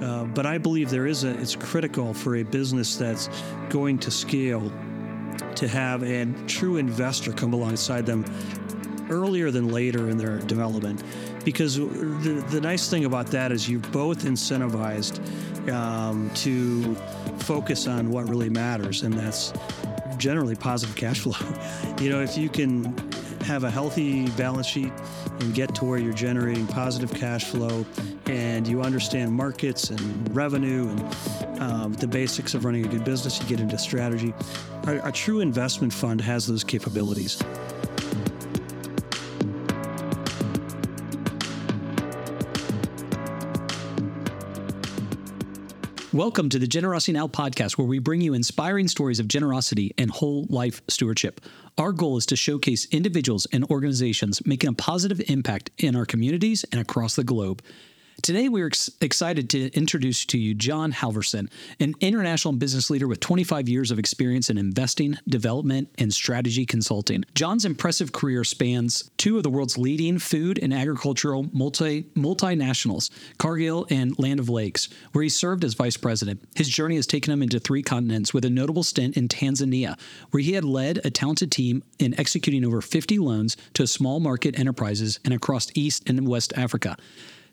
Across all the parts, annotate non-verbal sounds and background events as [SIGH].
Uh, but I believe there is a, it's critical for a business that's going to scale to have a true investor come alongside them earlier than later in their development. Because the, the nice thing about that is you're both incentivized um, to focus on what really matters, and that's generally positive cash flow. [LAUGHS] you know, if you can have a healthy balance sheet and get to where you're generating positive cash flow and you understand markets and revenue and um, the basics of running a good business, you get into strategy. A, a true investment fund has those capabilities. Welcome to the Generosity Now podcast, where we bring you inspiring stories of generosity and whole life stewardship. Our goal is to showcase individuals and organizations making a positive impact in our communities and across the globe. Today, we're ex- excited to introduce to you Jon Halverson, an international business leader with 25 years of experience in investing, development, and strategy consulting. Jon's impressive career spans two of the world's leading food and agricultural multi multinationals, Cargill and Land O'Lakes, where he served as vice president. His journey has taken him into three continents with a notable stint in Tanzania, where he had led a talented team in executing over 50 loans to small market enterprises and across East and West Africa.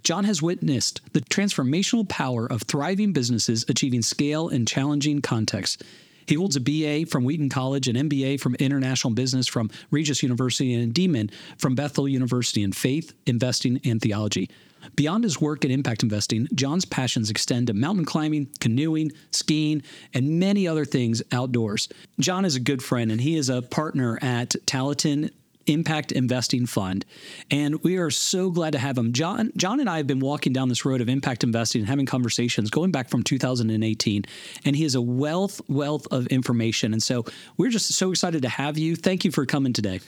Jon has witnessed the transformational power of thriving businesses achieving scale in challenging contexts. He holds a BA from Wheaton College, an MBA from International Business from Regis University, and a DMIN from Bethel University in Faith, Investing, and Theology. Beyond his work in impact investing, Jon's passions extend to mountain climbing, canoeing, skiing, and many other things outdoors. Jon is a good friend, and he is a partner at Talanton Impact Investing Fund. And we are so glad to have him. Jon, Jon and I have been walking down this road of impact investing and having conversations going back from 2018. And he has a wealth, wealth of information. And so we're just so excited to have you. Thank you for coming today.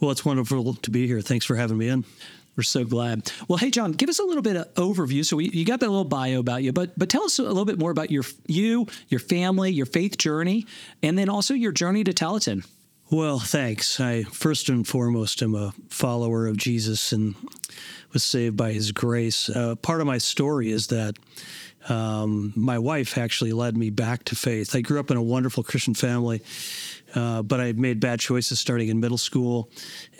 Well, it's wonderful to be here. Thanks for having me in. We're so glad. Well, hey, Jon, give us a little bit of overview. So we, you got that little bio about you, but but tell us a little bit more about your you, your family, your faith journey, and then also your journey to Talanton. Well, thanks. I first and foremost am a follower of Jesus and was saved by his grace. Uh, part of my story is that um, my wife actually led me back to faith. I grew up in a wonderful Christian family, uh, but I made bad choices starting in middle school.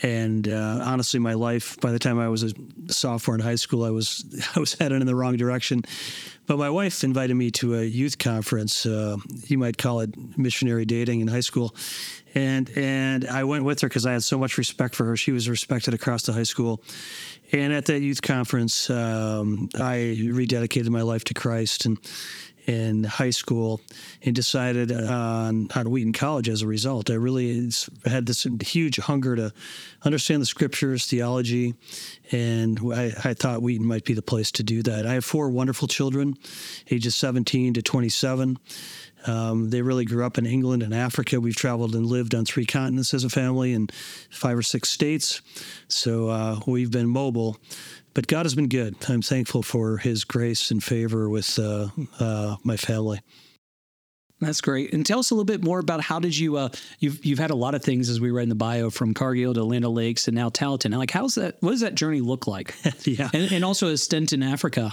And uh, honestly, my life, by the time I was a sophomore in high school, I was [LAUGHS] I was headed in the wrong direction. But my wife invited me to a youth conference. Uh, you might call it missionary dating in high school and and I went with her because I had so much respect for her. She was respected across the high school, and at that youth conference, um, I rededicated my life to Christ and in high school and decided on, on Wheaton College as a result. I really had this huge hunger to understand the scriptures, theology, and I, I, thought Wheaton might be the place to do that. I have four wonderful children, ages 17 to 27. Um, they really grew up in England and Africa. We've traveled and lived on three continents as a family in five or six states. So uh, we've been mobile. But God has been good. I'm thankful for His grace and favor with uh, uh, my family. That's great. And tell us a little bit more about how did you uh, you've you've had a lot of things as we read in the bio from Cargill to Land O'Lakes and now Talanton. Like how's that? What does that journey look like? [LAUGHS] yeah, and, and, also a stint in Africa.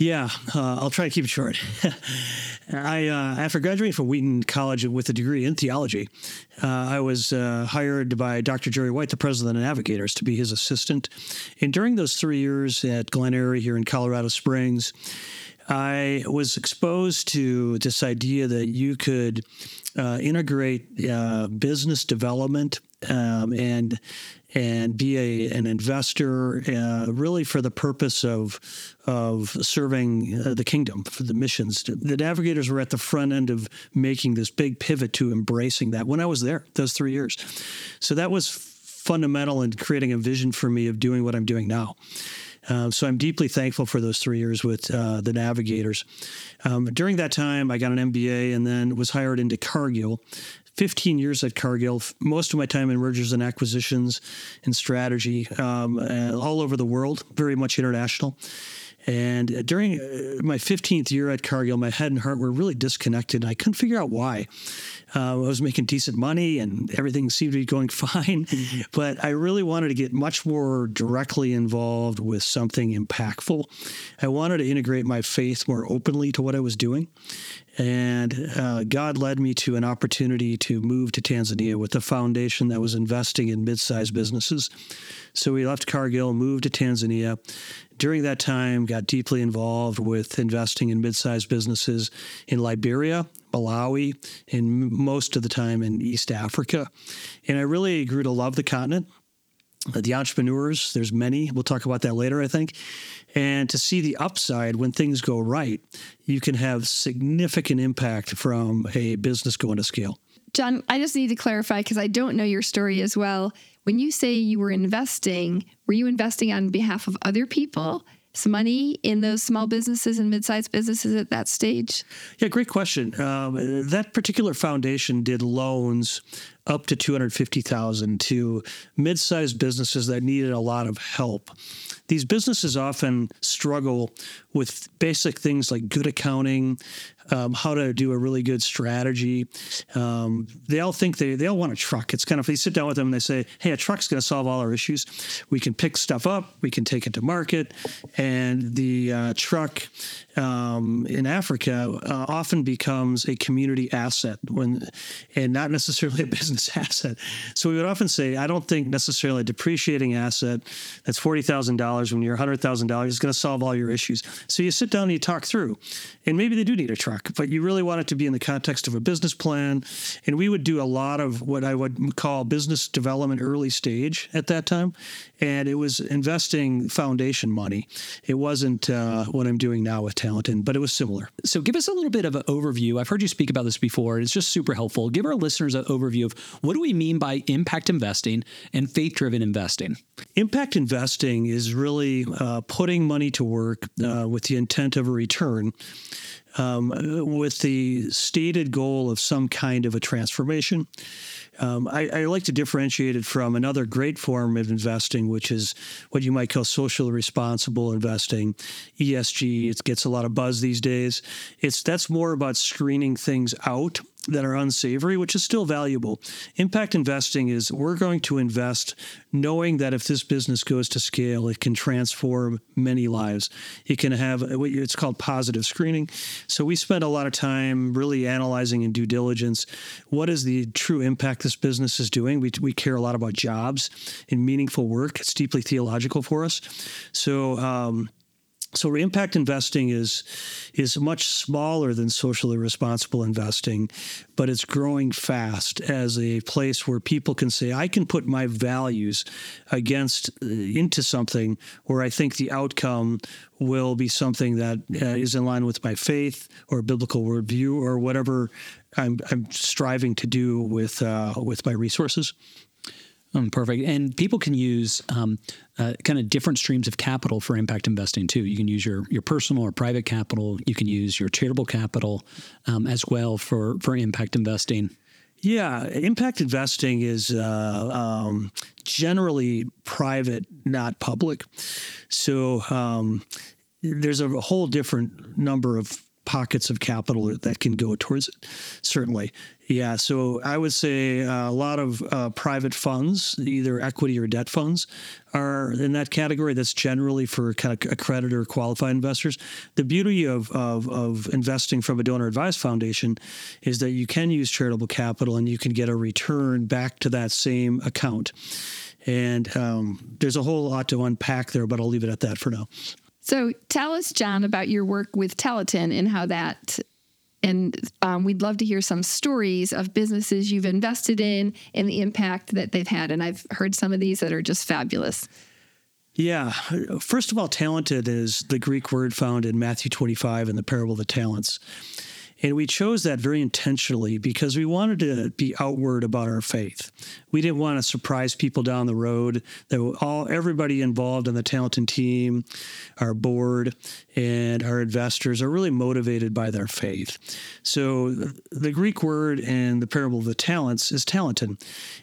Yeah, uh, I'll try to keep it short. [LAUGHS] I uh, after graduating from Wheaton College with a degree in theology, uh, I was uh, hired by Dr. Jerry White, the president of Navigators, to be his assistant. And during those three years at Glen Eyrie here in Colorado Springs, I was exposed to this idea that you could uh, integrate uh, business development um, and and be a, an investor uh, really for the purpose of of serving uh, the kingdom for the missions. The navigators were at the front end of making this big pivot to embracing that when I was there those three years. So that was fundamental in creating a vision for me of doing what I'm doing now. Uh, so I'm deeply thankful for those three years with uh, the Navigators. Um, during that time, I got an MBA and then was hired into Cargill 15 years at Cargill, most of my time in mergers and acquisitions and strategy, um, uh, all over the world, very much international. And during uh, my 15th year at Cargill, my head and heart were really disconnected. And I couldn't figure out why. Uh, I was making decent money and everything seemed to be going [LAUGHS] fine, mm-hmm. but I really wanted to get much more directly involved with something impactful. I wanted to integrate my faith more openly to what I was doing. And uh, God led me to an opportunity to move to Tanzania with a foundation that was investing in mid sized businesses. So we left Cargill, moved to Tanzania. During that time, got deeply involved with investing in mid sized businesses in Liberia, Malawi, and most of the time in East Africa. And I really grew to love the continent uh, the entrepreneurs. There's many. We'll talk about that later, I think. And to see the upside when things go right, you can have significant impact from a business going to scale. Jon, I just need to clarify because I don't know your story as well. When you say you were investing, were you investing on behalf of other people? Some money in those small businesses and mid-sized businesses at that stage? Yeah, great question. Um, that particular foundation did loans up to 250,000 to mid-sized businesses that needed a lot of help. These businesses often struggle with basic things like good accounting, um, how to do a really good strategy. Um, they all think they, they all want a truck. It's kind of, you sit down with them and they say, hey, a truck's going to solve all our issues. We can pick stuff up, we can take it to market. And the uh, truck um, in Africa uh, often becomes a community asset when, and not necessarily a [LAUGHS] business asset. So we would often say, I don't think necessarily a depreciating asset that's $40,000 when you're $100,000 is going to solve all your issues. So you sit down and you talk through, and maybe they do need a truck, but you really want it to be in the context of a business plan. And we would do a lot of what I would call business development early stage at that time. And it was investing foundation money. It wasn't uh, what I'm doing now with Talanton, but it was similar. So give us a little bit of an overview. I've heard you speak about this before. It's just super helpful. Give our listeners an overview of what do we mean by impact investing and faith driven investing? Impact investing is really uh, putting money to work uh, with the intent of a return. Um, with the stated goal of some kind of a transformation. Um, I, I, like to differentiate it from another great form of investing, which is what you might call socially responsible investing, ESG. It gets a lot of buzz these days. It's that's more about screening things out that are unsavory, which is still valuable. Impact investing is we're going to invest knowing that if this business goes to scale, it can transform many lives. It can have what it's called positive screening. So we spend a lot of time really analyzing and due diligence what is the true impact this business is doing. We, we care a lot about jobs and meaningful work. It's deeply theological for us. So, um, so impact investing is is much smaller than socially responsible investing, but it's growing fast as a place where people can say, I can put my values against uh, into something where I think the outcome will be something that uh, is in line with my faith or biblical worldview or whatever I'm, I'm striving to do with uh, with my resources. Um, perfect. And people can use um, uh, kind of different streams of capital for impact investing too. You can use your your personal or private capital. You can use your charitable capital um, as well for for impact investing. Yeah, impact investing is uh, um, generally private, not public. So um, there's a whole different number of pockets of capital that can go towards it. Certainly, yeah. So I would say uh, a lot of uh, private funds, either equity or debt funds, are in that category. That's generally for kind of accredited or qualified investors. The beauty of, of, of investing from a donor advised foundation is that you can use charitable capital and you can get a return back to that same account. And um, there's a whole lot to unpack there, but I'll leave it at that for now. So tell us, Jon, about your work with Talanton and how that. And um, we'd love to hear some stories of businesses you've invested in and the impact that they've had. And I've heard some of these that are just fabulous. Yeah. First of all, talanton is the Greek word found in Matthew 25 in the parable of the talents. And we chose that very intentionally because we wanted to be outward about our faith. We didn't want to surprise people down the road. That all everybody involved in the Talanton team, our board, and our investors are really motivated by their faith. So the Greek word and the parable of the talents is talanton.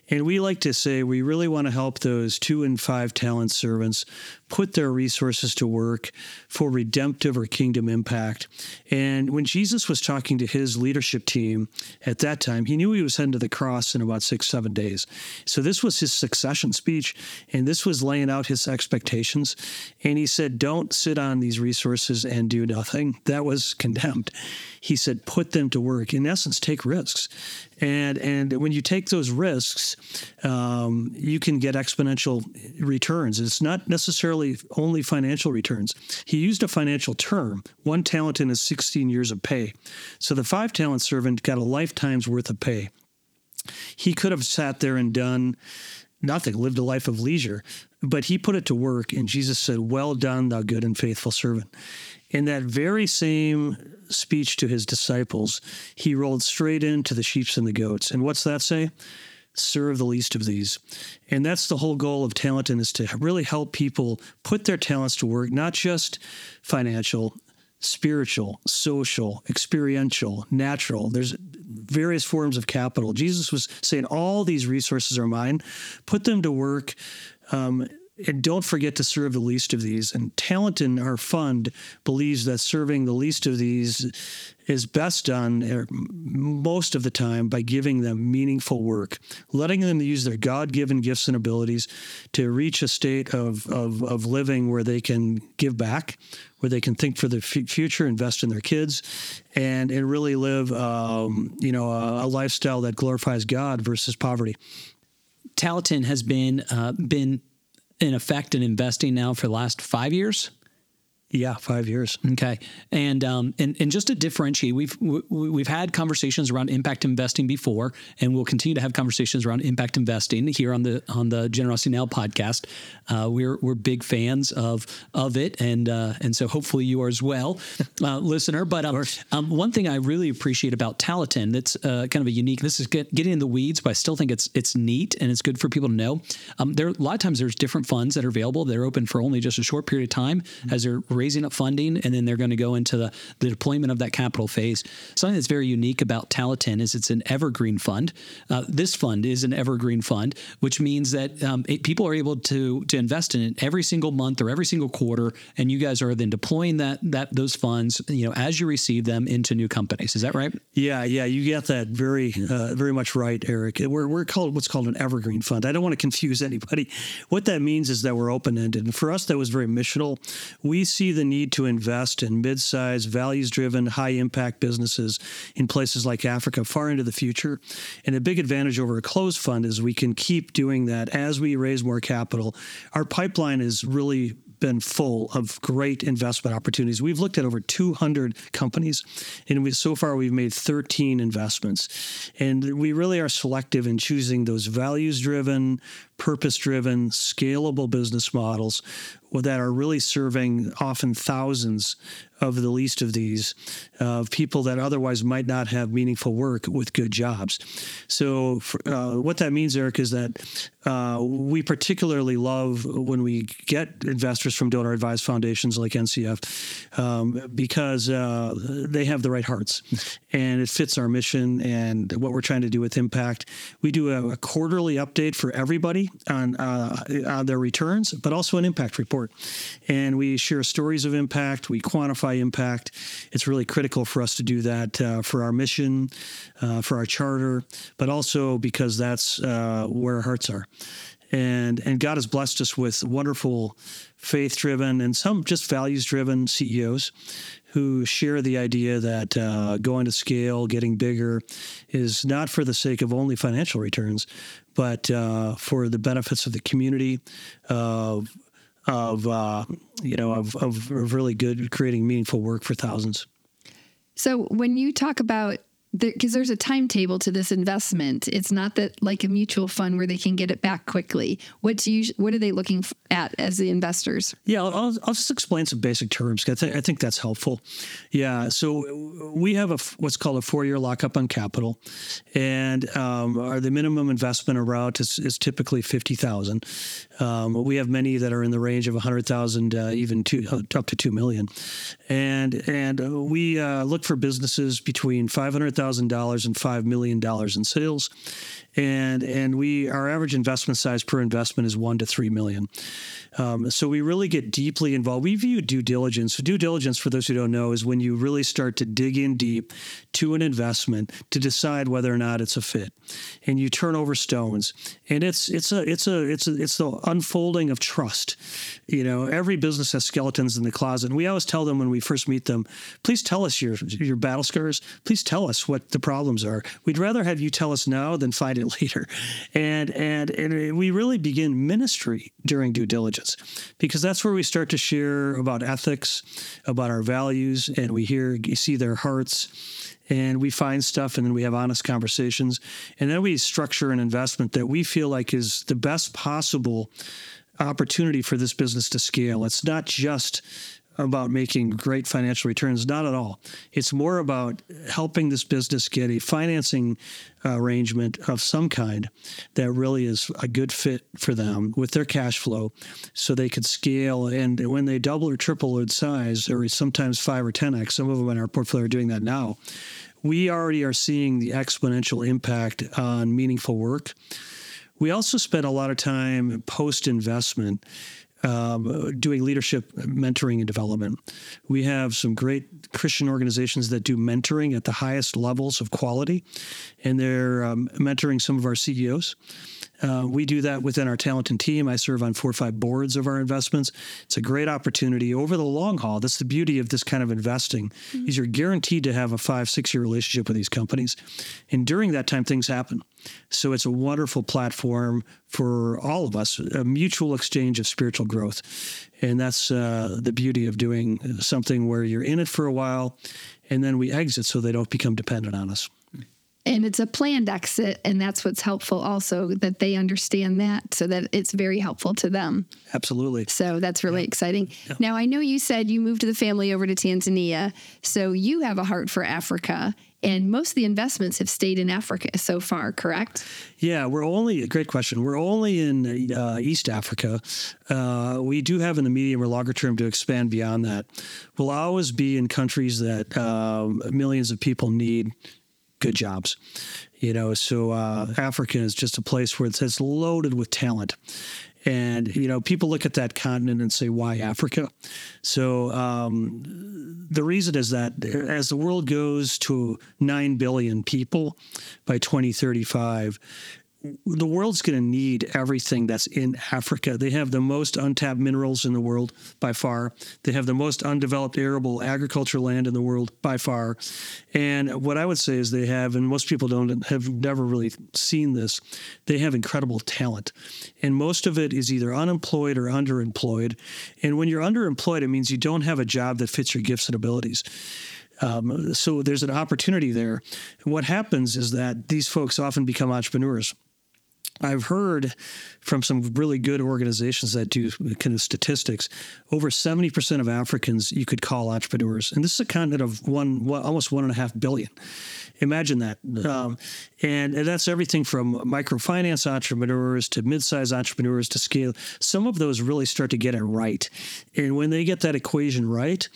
And we like to say we really want to help those two and five talent servants put their resources to work for redemptive or kingdom impact. And when Jesus was talking to his leadership team at that time, he knew he was heading to the cross in about six, seven days. So this was his succession speech, and this was laying out his expectations. And he said, Don't sit on these resources and do nothing. That was condemned. He said, Put them to work. In essence, take risks. And, and when you take those risks, um, you can get exponential returns. It's not necessarily only financial returns. He used a financial term. One talent in his 16 years of pay. So the five talent servant got a lifetime's worth of pay. He could have sat there and done nothing, lived a life of leisure, but he put it to work. And Jesus said, Well done, thou good and faithful servant. In that very same speech to his disciples, he rolled straight into the sheep and the goats. And what's that say? Serve the least of these. And that's the whole goal of Talanton is to really help people put their talents to work, not just financial, spiritual, social, experiential, natural. There's various forms of capital. Jesus was saying all these resources are mine. Put them to work. Um, and don't forget to serve the least of these. And Talanton our fund believes that serving the least of these is best done er, most of the time by giving them meaningful work, letting them use their God given gifts and abilities to reach a state of, of, of living where they can give back, where they can think for the f- future, invest in their kids, and, and really live um, you know, a, a lifestyle that glorifies God versus poverty. Talanton has been uh, been in effect in investing now for the last five years. Yeah, five years. Okay, and um, and and just to differentiate, we've we've had conversations around impact investing before, and we'll continue to have conversations around impact investing here on the on the Generosity Now podcast. Uh, we're we're big fans of of it, and uh, and so hopefully you are as well, [LAUGHS] uh, listener. But um, um, one thing I really appreciate about Talanton that's uh, kind of a unique. This is get, getting in the weeds, but I still think it's it's neat and it's good for people to know. Um, there a lot of times there's different funds that are available. They're open for only just a short period of time mm-hmm. as they're raising up funding, and then they're going to go into the, the deployment of that capital phase. Something that's very unique about Talanton is it's an evergreen fund. Uh, this fund is an evergreen fund, which means that um, it, people are able to to invest in it every single month or every single quarter, and you guys are then deploying that that those funds, you know, as you receive them into new companies. Is that right? Yeah, yeah, you get that very uh, very much right, Eric. We're we're called what's called an evergreen fund. I don't want to confuse [LAUGHS] anybody. What that means is that we're open ended, and for us, that was very missional. We see the need to invest in mid sized, values driven, high impact businesses in places like Africa far into the future. And a big advantage over a closed fund is we can keep doing that as we raise more capital. Our pipeline is really been full of great investment opportunities. We've looked at over 200 companies, and we, so far we've made 13 investments. And we really are selective in choosing those values driven, purpose driven, scalable business models that are really serving often thousands of the least of these of uh, people that otherwise might not have meaningful work with good jobs. So, uh, what that means, Eric, is that uh, we particularly love when we get investors from donor advised foundations like NCF um, because uh, they have the right hearts and it fits our mission and what we're trying to do with impact. We do a, a quarterly update for everybody on, uh, on their returns, but also an impact report. And we share stories of impact, we quantify impact. It's really critical for us to do that uh, for our mission, uh, for our charter, but also because that's uh, where our hearts are. And, and God has blessed us with wonderful faith driven and some just values driven CEOs who share the idea that uh, going to scale, getting bigger, is not for the sake of only financial returns, but uh, for the benefits of the community, of of uh, you know of, of really good creating meaningful work for thousands. So when you talk about because there's a timetable to this investment. It's not that like a mutual fund where they can get it back quickly. What's usually, what are they looking at as the investors? Yeah, I'll, I'll just explain some basic terms. I think, I think that's helpful. Yeah, so we have a what's called a four-year lockup on capital, and um, our, the minimum investment around is, is typically fifty thousand. Um, we have many that are in the range of a hundred thousand, uh, even two, up to two million, and and uh, we uh, look for businesses between five hundred thousand dollars and five million dollars in sales, and and we our average investment size per investment is one to three million. Um, so we really get deeply involved. We view due diligence. Due diligence, for those who don't know, is when you really start to dig in deep to an investment to decide whether or not it's a fit, and you turn over stones. And it's it's a it's a it's a, it's the unfolding of trust. You know, every business has skeletons in the closet, and we always tell them when we first meet them, please tell us your your battle scars. Please tell us what the problems are. We'd rather have you tell us now than fight it [LAUGHS] later. And and and we really begin ministry during due diligence because that's where we start to share about ethics, about our values, and we hear see their hearts and we find stuff and then we have honest conversations and then we structure an investment that we feel like is the best possible opportunity for this business to scale. It's not just about making great financial returns. Not at all. It's more about helping this business get a financing uh, arrangement of some kind that really is a good fit for them with their cash flow so they could scale. And when they double or triple in size, or sometimes five or 10x, some of them in our portfolio are doing that now, we already are seeing the exponential impact on meaningful work. We also spend a lot of time post investment um, doing leadership mentoring and development. We have some great Christian organizations that do mentoring at the highest levels of quality, and they're um, mentoring some of our CEOs. Uh, we do that within our Talanton team. I serve on four or five boards of our investments. It's a great opportunity over the long haul. That's the beauty of this kind of investing mm-hmm. is you're guaranteed to have a five, six year relationship with these companies. And during that time, things happen. So it's a wonderful platform for all of us, a mutual exchange of spiritual growth. And that's uh, the beauty of doing something where you're in it for a while and then we exit so they don't become dependent on us and it's a planned exit and that's what's helpful also that they understand that so that it's very helpful to them absolutely so that's really yeah. exciting yeah. now i know you said you moved the family over to tanzania so you have a heart for africa and most of the investments have stayed in Africa so far, correct? Yeah, we're only, great question. We're only in uh, East Africa. Uh, we do have in the medium or longer term to expand beyond that. We'll always be in countries that uh, millions of people need good jobs. You know, so uh, Africa is just a place where it's, it's loaded with talent. And, you know, people look at that continent and say, why Africa? So um, the reason is that as the world goes to 9 billion people by 2035, the world's going to need everything that's in Africa. They have the most untapped minerals in the world by far. They have the most undeveloped arable agriculture land in the world by far. And what I would say is they have, and most people don't have never really seen this, they have incredible talent. And most of it is either unemployed or underemployed. And when you're underemployed, it means you don't have a job that fits your gifts and abilities. Um, so there's an opportunity there. What happens is that these folks often become entrepreneurs. I've heard from some really good organizations that do kind of statistics. Over seventy percent of Africans you could call entrepreneurs, and this is a continent of one, almost one and a half billion. Imagine that, um, and, and that's everything from microfinance entrepreneurs to mid-sized entrepreneurs to scale. Some of those really start to get it right, and when they get that equation right,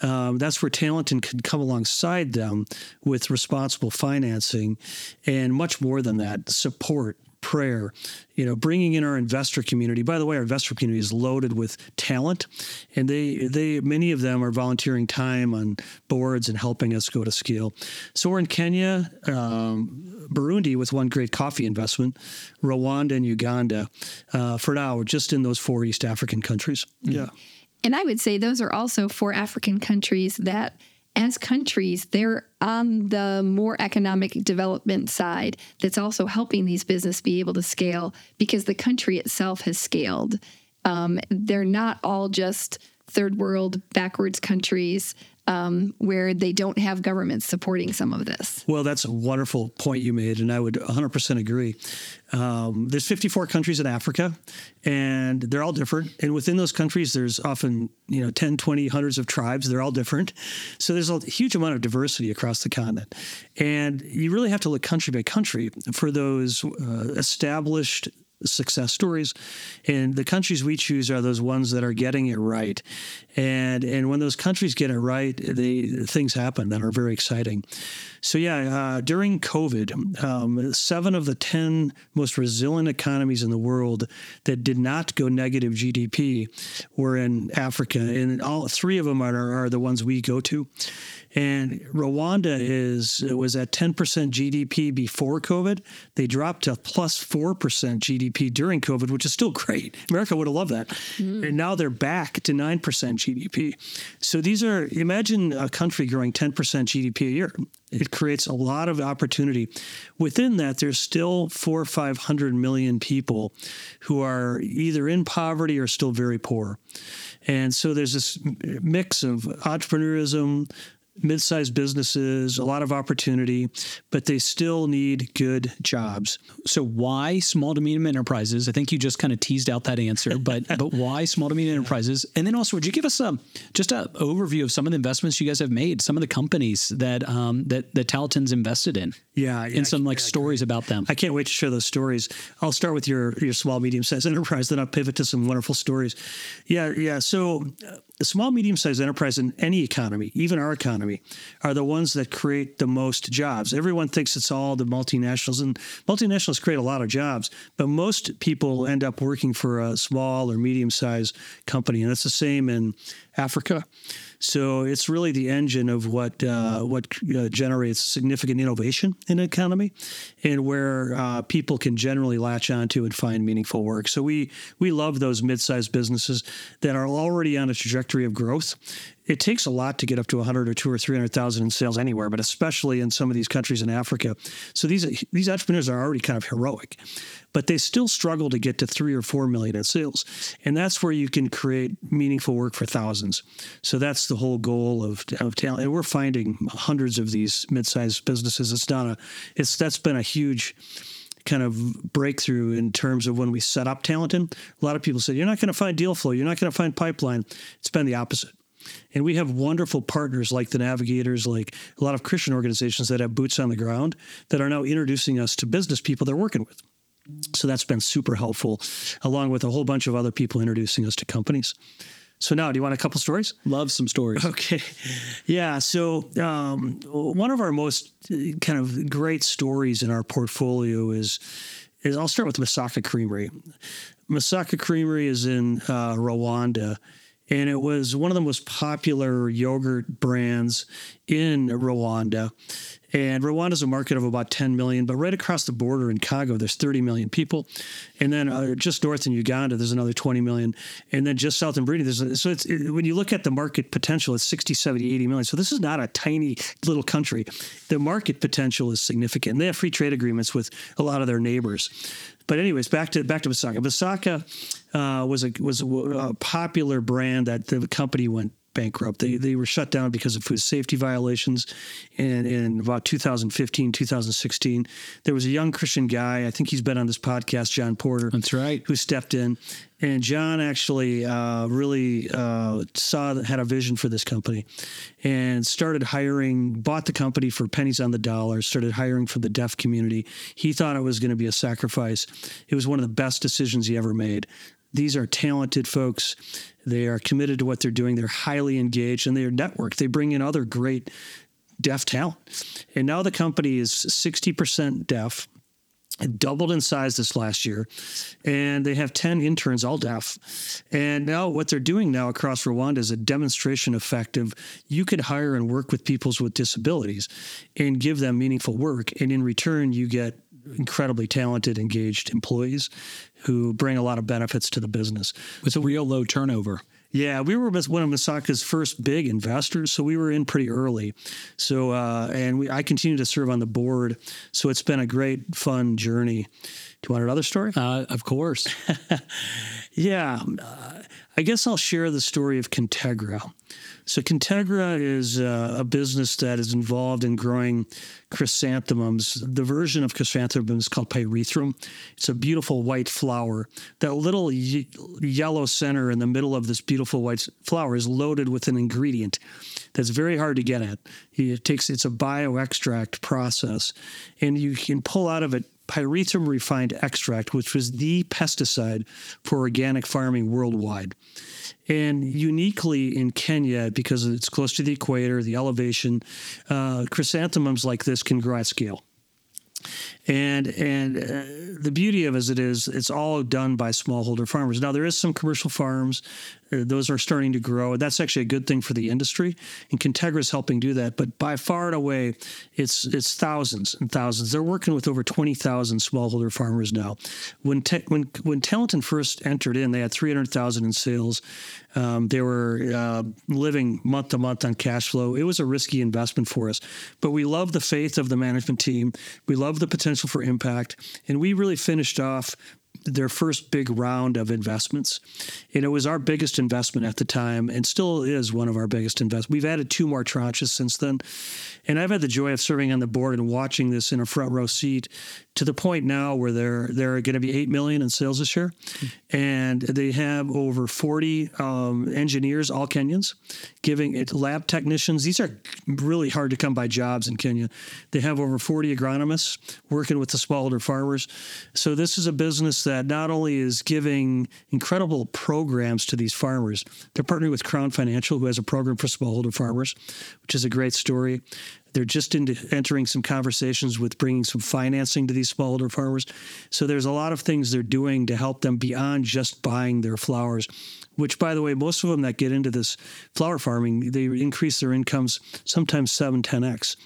um, that's where Talanton can come alongside them with responsible financing and much more than that support prayer, you know, bringing in our investor community. By the way, our investor community is loaded with talent, and they they many of them are volunteering time on boards and helping us go to scale. So we're in Kenya, um, Burundi with one great coffee investment, Rwanda and Uganda. Uh, for now, we're just in those four East African countries. Mm-hmm. Yeah, and I would say those are also four African countries that as countries, they're on the more economic development side that's also helping these businesses be able to scale because the country itself has scaled. Um, they're not all just third world backwards countries. Um, where they don't have governments supporting some of this. Well, that's a wonderful point you made, and I would 100% agree. Um, there's 54 countries in Africa, and they're all different. And within those countries, there's often you know 10, 20, hundreds of tribes. They're all different. So there's a huge amount of diversity across the continent, and you really have to look country by country for those uh, established success stories. And the countries we choose are those ones that are getting it right. And and when those countries get it right, they things happen that are very exciting. So yeah, uh, during COVID, um, seven of the ten most resilient economies in the world that did not go negative GDP were in Africa, and all three of them are, are the ones we go to. And Rwanda is was at 10% GDP before COVID. They dropped to plus 4% GDP during COVID, which is still great. America would have loved that. Mm. And now they're back to 9% GDP. So these are imagine a country growing 10% GDP a year. It creates a lot of opportunity. Within that, there's still four or five hundred million people who are either in poverty or still very poor. And so there's this mix of entrepreneurism, mid-sized businesses, a lot of opportunity, but they still need good jobs. So why small to medium enterprises? I think you just kind of teased out that answer, but [LAUGHS] but why small to medium enterprises? And then also, would you give us a just an overview of some of the investments you guys have made, some of the companies that um, that that Talanton's invested in? Yeah, yeah and some like yeah, stories about them. I can't wait to share those stories. I'll start with your your small medium sized enterprise, then I'll pivot to some wonderful stories. Yeah, yeah. So uh, the small medium sized enterprise in any economy, even our economy, are the ones that create the most jobs. Everyone thinks it's all the multinationals, and multinationals create a lot of jobs, but most people end up working for a small or medium sized company, and it's the same in Africa. So it's really the engine of what uh, what uh, generates significant innovation in an economy, and where uh, people can generally latch onto and find meaningful work. So we we love those mid-sized businesses that are already on a trajectory of growth. It takes a lot to get up to 100 or two or 300,000 in sales anywhere, but especially in some of these countries in Africa. So these these entrepreneurs are already kind of heroic but they still struggle to get to three or four million in sales. And that's where you can create meaningful work for thousands. So that's the whole goal of, of talent. And we're finding hundreds of these mid-sized businesses. It's not a, it's, that's been a huge, kind of breakthrough in terms of when we set up Talanton. A lot of people said, You're not going to find deal flow, you're not going to find pipeline. It's been the opposite. And we have wonderful partners like the Navigators, like a lot of Christian organizations that have boots on the ground that are now introducing us to business people they're working with. So that's been super helpful, along with a whole bunch of other people introducing us to companies. So now, do you want a couple stories? Love some stories. Okay, yeah. So um, one of our most uh, kind of great stories in our portfolio is is I'll start with Masaka Creamery. Masaka Creamery is in uh, Rwanda, and it was one of the most popular yogurt brands in Rwanda. And Rwanda is a market of about 10 million, but right across the border in Congo, there's 30 million people. And then uh, just north in Uganda, there's another 20 million. And then just south in Burundi, there's so it's, it, when you look at the market potential, it's 60, 70, 80 million. So this is not a tiny little country. The market potential is significant. And they have free trade agreements with a lot of their neighbors. But anyways, back to back to Masaka. Masaka uh, was a was a, a popular brand that the company went bankrupt. They, they were shut down because of food safety violations. And in about 2015, 2016, there was a young Christian guy. I think he's been on this podcast, John Porter. That's right. Who stepped in. And John actually uh, really uh, saw had a vision for this company, and started hiring. Bought the company for pennies on the dollar. Started hiring from the deaf community. He thought it was going to be a sacrifice. It was one of the best decisions he ever made. These are talented folks. They are committed to what they're doing. They're highly engaged and they're networked. They bring in other great deaf talent. And now the company is 60% deaf. It doubled in size this last year, and they have 10 interns, all deaf. And now, what they're doing now across Rwanda is a demonstration effective. you could hire and work with people with disabilities and give them meaningful work. And in return, you get incredibly talented, engaged employees who bring a lot of benefits to the business. With a real low turnover. Yeah, we were one of Masaka's first big investors, so we were in pretty early. So, uh, and we, I continue to serve on the board, so it's been a great, fun journey. Do you want another story? Uh, of course. [LAUGHS] yeah, uh, I guess I'll share the story of Kentegra. So, Kentegra is uh, a business that is involved in growing chrysanthemums. The version of chrysanthemums called pyrethrum. It's a beautiful white flower. That little y- yellow center in the middle of this beautiful white flower is loaded with an ingredient that's very hard to get at. It takes it's a bioextract process, and you can pull out of it pyrethrum refined extract, which was the pesticide for organic farming worldwide. And uniquely in Kenya, because it's close to the equator, the elevation, uh, chrysanthemums like this can grow at scale. And and uh, the beauty of it is it's all done by smallholder farmers. Now there is some commercial farms those are starting to grow. That's actually a good thing for the industry, and Kentegra is helping do that. But by far and away, it's it's thousands and thousands. They're working with over twenty thousand smallholder farmers now. When te- when when Talanton first entered in, they had three hundred thousand in sales. Um, they were uh, living month to month on cash flow. It was a risky investment for us, but we love the faith of the management team. We love the potential for impact, and we really finished off their first big round of investments. And it was our biggest investment at the time and still is one of our biggest investments. We've added two more tranches since then. And I've had the joy of serving on the board and watching this in a front row seat to the point now where they're they're going to be 8 million in sales this year. And they have over 40 um, engineers, all Kenyans, giving it lab technicians. These are really hard to come by jobs in Kenya. They have over 40 agronomists working with the smallholder farmers. So this is a business that not only is giving incredible programs to these farmers, they're partnering with Crown Financial, who has a program for smallholder farmers, which is a great story. They're just into entering some conversations with bringing some financing to these smallholder farmers. So there's a lot of things they're doing to help them beyond just buying their flowers. Which, by the way, most of them that get into this flower farming, they increase their incomes sometimes 7, 10x.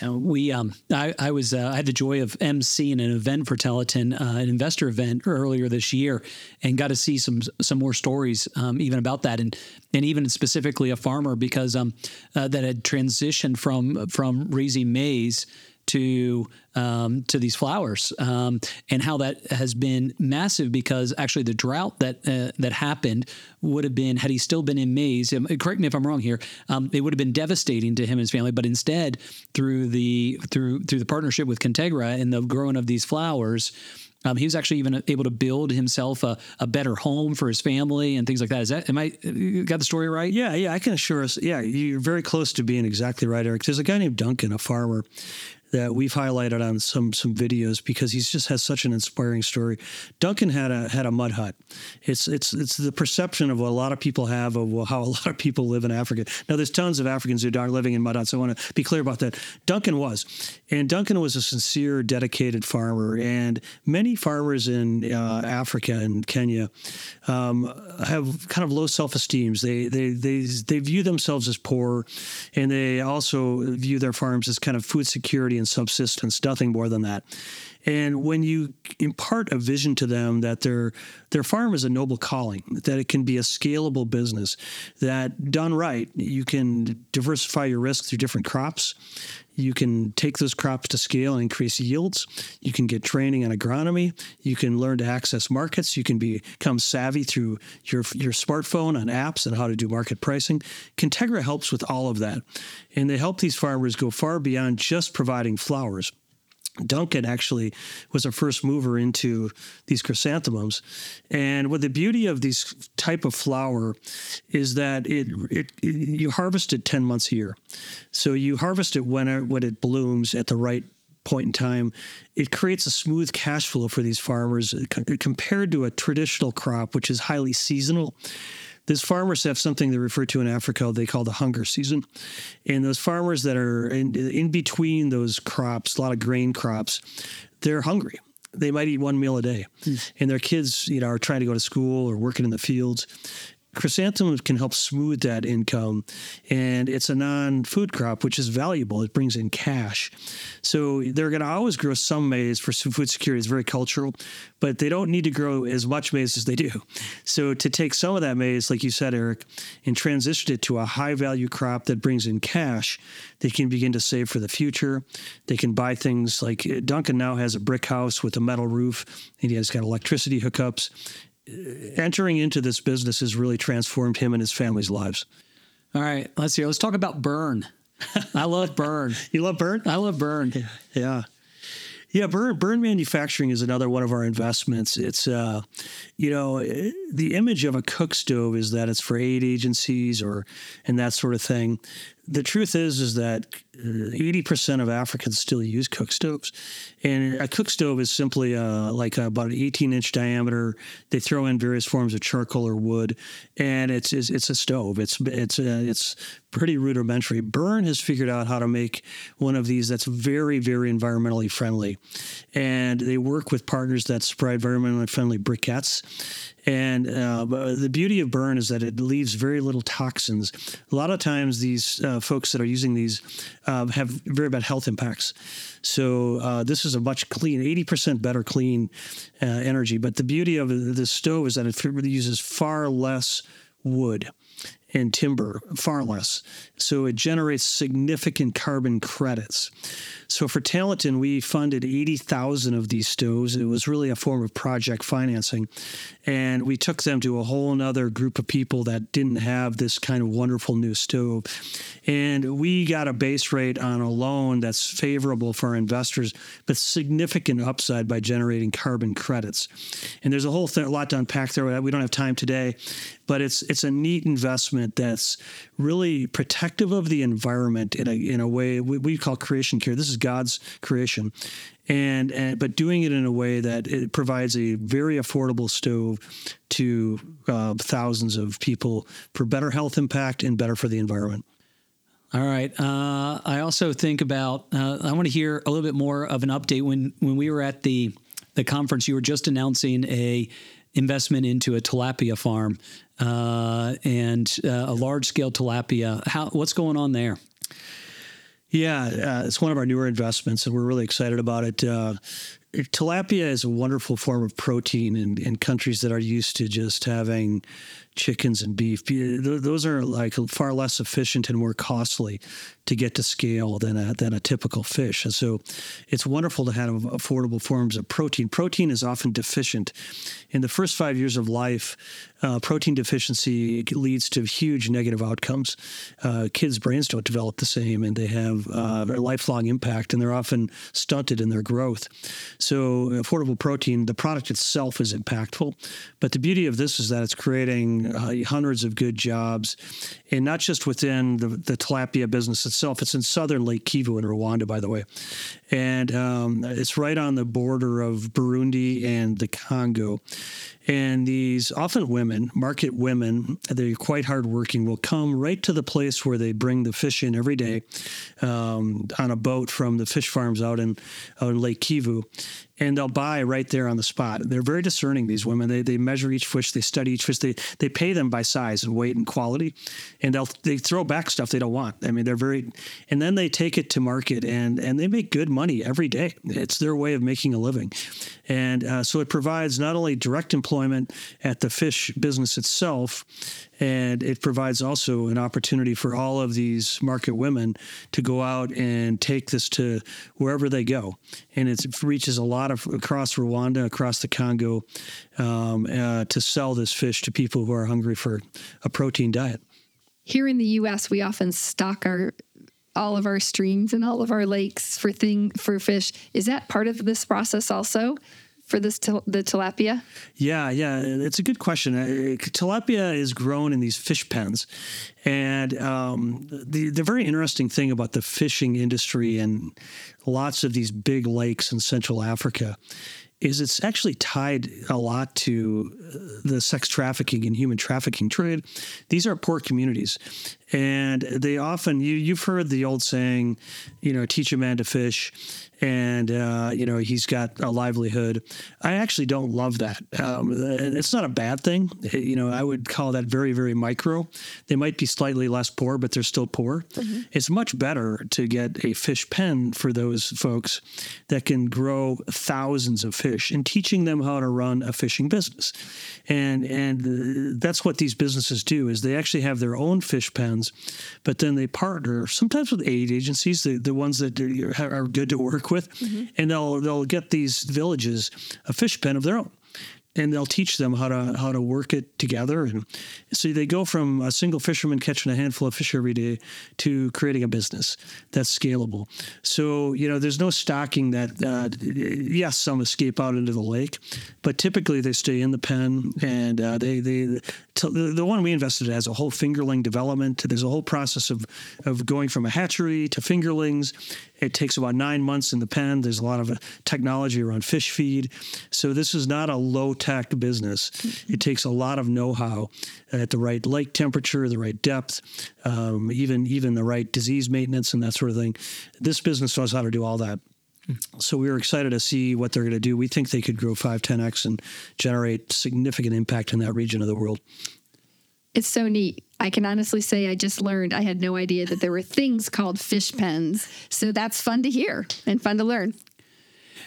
You know, we, um, I, I was, uh, I had the joy of emceeing an event for Talanton, uh, an investor event earlier this year, and got to see some some more stories, um, even about that, and and even specifically a farmer because um, uh, that had transitioned from from raising maize to um, to these flowers, um, and how that has been massive because actually the drought that uh, that happened would have been had he still been in maize. Correct me if I'm wrong here. Um, it would have been devastating to him and his family, but instead through the through through the partnership with Kentegra and the growing of these flowers. Um, he was actually even able to build himself a, a better home for his family and things like that. Is that am I got the story right? Yeah, yeah, I can assure us. Yeah, you're very close to being exactly right, Eric. There's a guy named Duncan, a farmer, that we've highlighted on some some videos because he just has such an inspiring story. Duncan had a had a mud hut. It's it's it's the perception of what a lot of people have of how a lot of people live in Africa. Now there's tons of Africans who are living in mud huts. I want to be clear about that. Duncan was, and Duncan was a sincere, dedicated farmer. And many farmers in uh, Africa and Kenya um, have kind of low self esteems. They they they they view themselves as poor, and they also view their farms as kind of food security and subsistence, nothing more than that. And when you impart a vision to them that their their farm is a noble calling, that it can be a scalable business, that done right, you can diversify your risk through different crops. You can take those crops to scale and increase yields. You can get training on agronomy. You can learn to access markets. You can become savvy through your your smartphone on apps and how to do market pricing. Kentegra helps with all of that, and they help these farmers go far beyond just providing flowers Duncan actually was a first mover into these chrysanthemums, and what the beauty of these type of flower is that it, it, it you harvest it ten months a year, so you harvest it when it, when it blooms at the right point in time. It creates a smooth cash flow for these farmers uh, compared to a traditional crop, which is highly seasonal. These farmers have something they refer to in Africa they call the hunger season. And those farmers that are in, in between those crops, a lot of grain crops, they're hungry they might eat one meal a day mm. and their kids you know are trying to go to school or working in the fields chrysanthemums can help smooth that income and it's a non-food crop which is valuable. It brings in cash. So they're going to always grow some maize for food security. It's very cultural but they don't need to grow as much maize as they do. So to take some of that maize like you said eric and transition it to a high value crop that brings in cash they can begin to save for the future. They can buy things like duncan now has a brick house with a metal roof and he has got electricity hookups entering into this business has really transformed him and his family's lives. All right, let's see. Let's talk about Burn. I love Burn. [LAUGHS] You love Burn? I love Burn. Yeah. Yeah, Burn. Bern Manufacturing is another one of our investments. It's, uh, you know, the image of a cook stove is that it's for aid agencies or and that sort of thing the truth is is that 80% of Africans still use cook stoves. And a cook stove is simply uh, like about an 18 inch diameter. They throw in various forms of charcoal or wood, and it's it's, it's a stove. It's it's uh, it's pretty rudimentary. Burn has figured out how to make one of these that's very very environmentally friendly, and they work with partners that supply environmentally friendly briquettes. And uh, the beauty of Burn is that it leaves very little toxins. A lot of times, these uh, folks that are using these uh, have very bad health impacts. So uh, this is a much clean, 80% better clean uh, energy. But the beauty of the stove is that it really uses far less wood and timber, far less. So it generates significant carbon credits. So for Talanton, we funded 80,000 of these stoves. It was really a form of project financing. And we took them to a whole other group of people that didn't have this kind of wonderful new stove. And we got a base rate on a loan that's favorable for our investors, but significant upside by generating carbon credits. And there's a whole th- lot to unpack there. We don't have time today, but it's it's a neat investment that's really protective of the environment in a in a way we, we call creation care. This is God's creation, and, and but doing it in a way that it provides a very affordable stove to uh, thousands of people for better health impact and better for the environment. All right. Uh, I also think about. Uh, I want to hear a little bit more of an update when when we were at the the conference. You were just announcing a investment into a tilapia farm uh, and uh, a large scale tilapia. How what's going on there? Yeah, uh, it's one of our newer investments, and we're really excited about it. Uh, tilapia is a wonderful form of protein in, in countries that are used to just having chickens and beef. Those are like far less efficient and more costly to get to scale than a, than a typical fish. And so it's wonderful to have affordable forms of protein. Protein is often deficient. In the first five years of life, uh, protein deficiency leads to huge negative outcomes. Uh, kids' brains don't develop the same, and they have uh, a lifelong impact, and they're often stunted in their growth. So, affordable protein, the product itself is impactful, but the beauty of this is that it's creating uh, hundreds of good jobs, and not just within the, the tilapia business itself. It's in southern Lake Kivu in Rwanda, by the way, and um, it's right on the border of Burundi and the Congo. And these often women, market women, they're quite hardworking, will come right to the place where they bring the fish in every day um, on a boat from the fish farms out in, out in Lake Kivu and they'll buy right there on the spot. They're very discerning. These women they, they measure each fish, they study each fish, they they pay them by size and weight and quality, and they'll they throw back stuff they don't want. I mean they're very, and then they take it to market and and they make good money every day. It's their way of making a living, and uh, so it provides not only direct employment at the fish business itself, and it provides also an opportunity for all of these market women to go out and take this to wherever they go. And it reaches a lot of across Rwanda, across the Congo, um, uh, to sell this fish to people who are hungry for a protein diet. Here in the U.S., we often stock our all of our streams and all of our lakes for thing for fish. Is that part of this process also? For this til- the tilapia? Yeah, yeah, it's a good question. Uh, tilapia is grown in these fish pens, and um, the the very interesting thing about the fishing industry and lots of these big lakes in Central Africa is it's actually tied a lot to uh, the sex trafficking and human trafficking trade. These are poor communities, and they often you you've heard the old saying, you know, teach a man to fish and uh, you know he's got a livelihood. I actually don't love that. Um, it's not a bad thing. You know, I would call that very very micro. They might be slightly less poor, but they're still poor. Mm-hmm. It's much better to get a fish pen for those folks that can grow thousands of fish and teaching them how to run a fishing business. And and that's what these businesses do is they actually have their own fish pens, but then they partner sometimes with aid agencies, the, the ones that are good to work work with, mm-hmm. and they'll they'll get these villages a fish pen of their own and they'll teach them how to how to work it together. And so they go from a single fisherman catching a handful of fish every day to creating a business that's scalable. So you know, there's no stocking that. Uh, yes, some escape out into the lake, but typically they stay in the pen. And uh, they they the, the one we invested in has a whole fingerling development. There's a whole process of of going from a hatchery to fingerlings. It takes about nine months in the pen. There's a lot of uh, technology around fish feed. So this is not a low tech business. It takes a lot of know how at the right lake temperature, the right depth, um, even even the right disease maintenance and that sort of thing. This business knows how to do all that. So we were excited to see what they're going to do. We think they could grow 5, 10x and generate significant impact in that region of the world. It's so neat. I can honestly say I just learned I had no idea that there were things called fish pens. So that's fun to hear and fun to learn.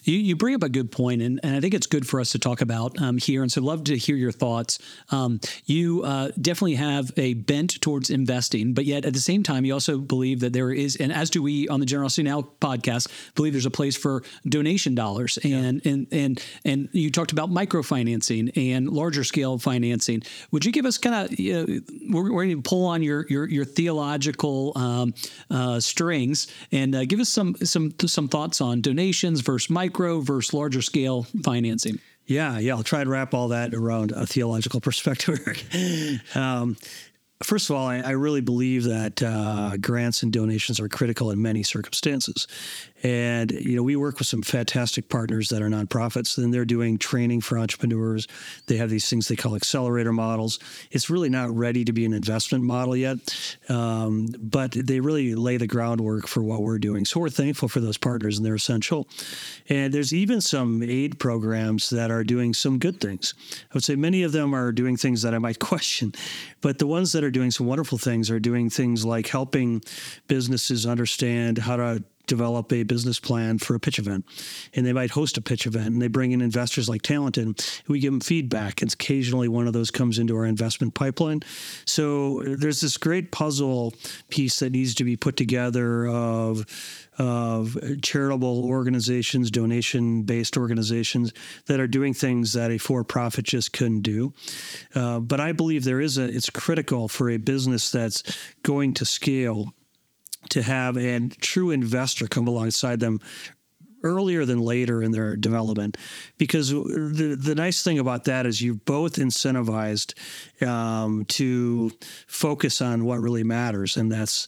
You, you bring up a good point, and, and I think it's good for us to talk about um, here. And so, love to hear your thoughts. Um, you uh, definitely have a bent towards investing, but yet at the same time, you also believe that there is, and as do we on the Generosity Now podcast, believe there's a place for donation dollars. And yeah. and and and you talked about microfinancing and larger scale financing. Would you give us kind of you know, we're, we're going to pull on your your your theological um, uh, strings and uh, give us some some some thoughts on donations versus micro micro versus larger scale financing. Yeah, yeah. I'll try to wrap all that around a theological [LAUGHS] perspective. um, First of all, I, I really believe that uh, grants and donations are critical in many circumstances. And, you know, we work with some fantastic partners that are nonprofits, and they're doing training for entrepreneurs. They have these things they call accelerator models. It's really not ready to be an investment model yet, um, but they really lay the groundwork for what we're doing. So we're thankful for those partners, and they're essential. And there's even some aid programs that are doing some good things. I would say many of them are doing things that I might [LAUGHS] question, but the ones that are doing some wonderful things are doing things like helping businesses understand how to develop a business plan for a pitch event. And they might host a pitch event and they bring in investors like Talanton. We give them feedback. And occasionally one of those comes into our investment pipeline. So there's this great puzzle piece that needs to be put together of of charitable organizations, donation based organizations that are doing things that a for profit just couldn't do. Uh, but I believe there is a, it's critical for a business that's going to scale to have a true investor come alongside them earlier than later in their development. Because the the nice thing about that is you've both incentivized um, to focus on what really matters and that's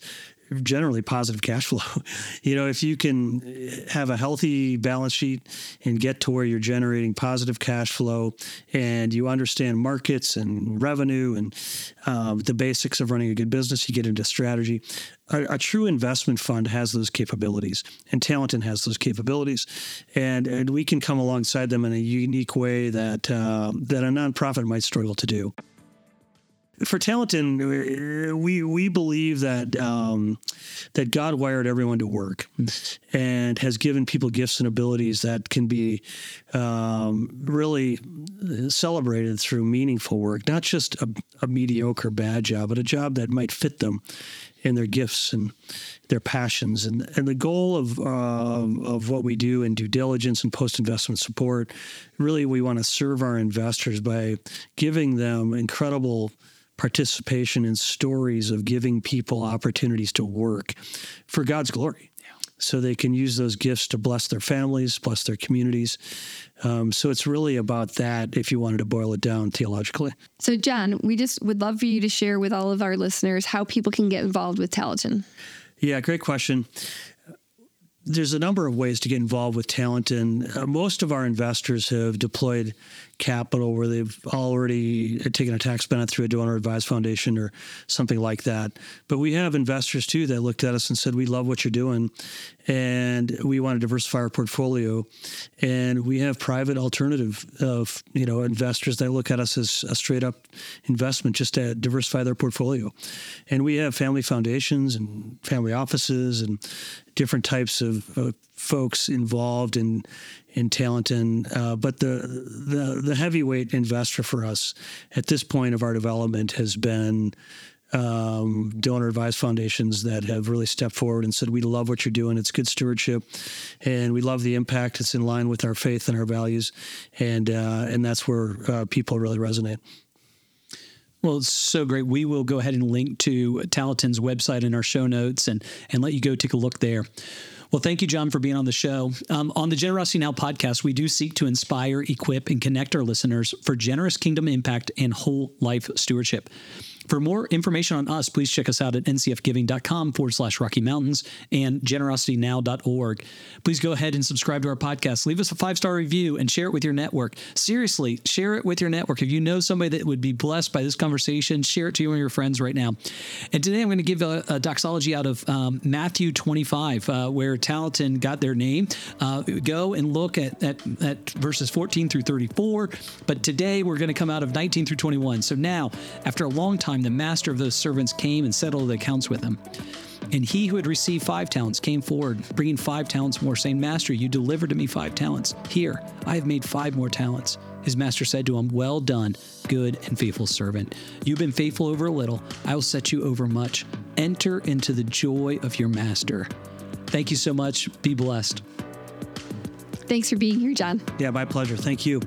generally positive cash flow. [LAUGHS] you know, if you can have a healthy balance sheet and get to where you're generating positive cash flow and you understand markets and revenue and um, the basics of running a good business, you get into strategy. A, a, true investment fund has those capabilities, and Talanton has those capabilities, and and we can come alongside them in a unique way that uh, that a nonprofit might struggle to do for Talanton, we we believe that um, that God wired everyone to work, and has given people gifts and abilities that can be um, really celebrated through meaningful work, not just a, a, mediocre bad job, but a job that might fit them in their gifts and their passions. And and the goal of uh, of what we do in due diligence and post investment support, really, we want to serve our investors by giving them incredible participation in stories of giving people opportunities to work for God's glory. So they can use those gifts to bless their families, bless their communities. Um, so it's really about that if you wanted to boil it down theologically. So, Jon, we just would love for you to share with all of our listeners how people can get involved with Talanton. Yeah, great question there's a number of ways to get involved with talent, and uh, most of our investors have deployed capital where they've already taken a tax benefit through a donor advised foundation or something like that. But we have investors too that looked at us and said, "We love what you're doing, and we want to diversify our portfolio." And we have private alternative of you know investors that look at us as a straight up investment just to diversify their portfolio. And we have family foundations and family offices and different types of, of folks involved in in Talanton. Uh, but the, the the heavyweight investor for us at this point of our development has been um, donor advised foundations that have really stepped forward and said, We love what you're doing. It's good stewardship. And we love the impact. It's in line with our faith and our values. And, uh, and that's where uh, people really resonate. Well, it's so great. We will go ahead and link to Talanton's website in our show notes and, and let you go take a look there. Well, thank you, Jon, for being on the show. Um, on the Generosity Now podcast, we do seek to inspire, equip, and connect our listeners for generous kingdom impact and whole life stewardship. For more information on us, please check us out at ncfgiving.com forward slash Rocky Mountains and generositynow.org. Please go ahead and subscribe to our podcast. Leave us a five star review and share it with your network. Seriously, share it with your network. If you know somebody that would be blessed by this conversation, share it to you and your friends right now. And today I'm going to give a, a doxology out of um, Matthew 25, uh, where Talanton got their name. Uh, go and look at, at, at verses 14 through 34. But today we're going to come out of 19 through 21. So now, after a long time, time, the master of those servants came and settled the accounts with him. And he who had received five talents came forward, bringing five talents more, saying, Master, you delivered to me five talents. Here, I have made five more talents. His master said to him, Well done, good and faithful servant. You've been faithful over a little, I will set you over much. Enter into the joy of your master. Thank you so much. Be blessed. Thanks for being here, Jon. Yeah, my pleasure. Thank you.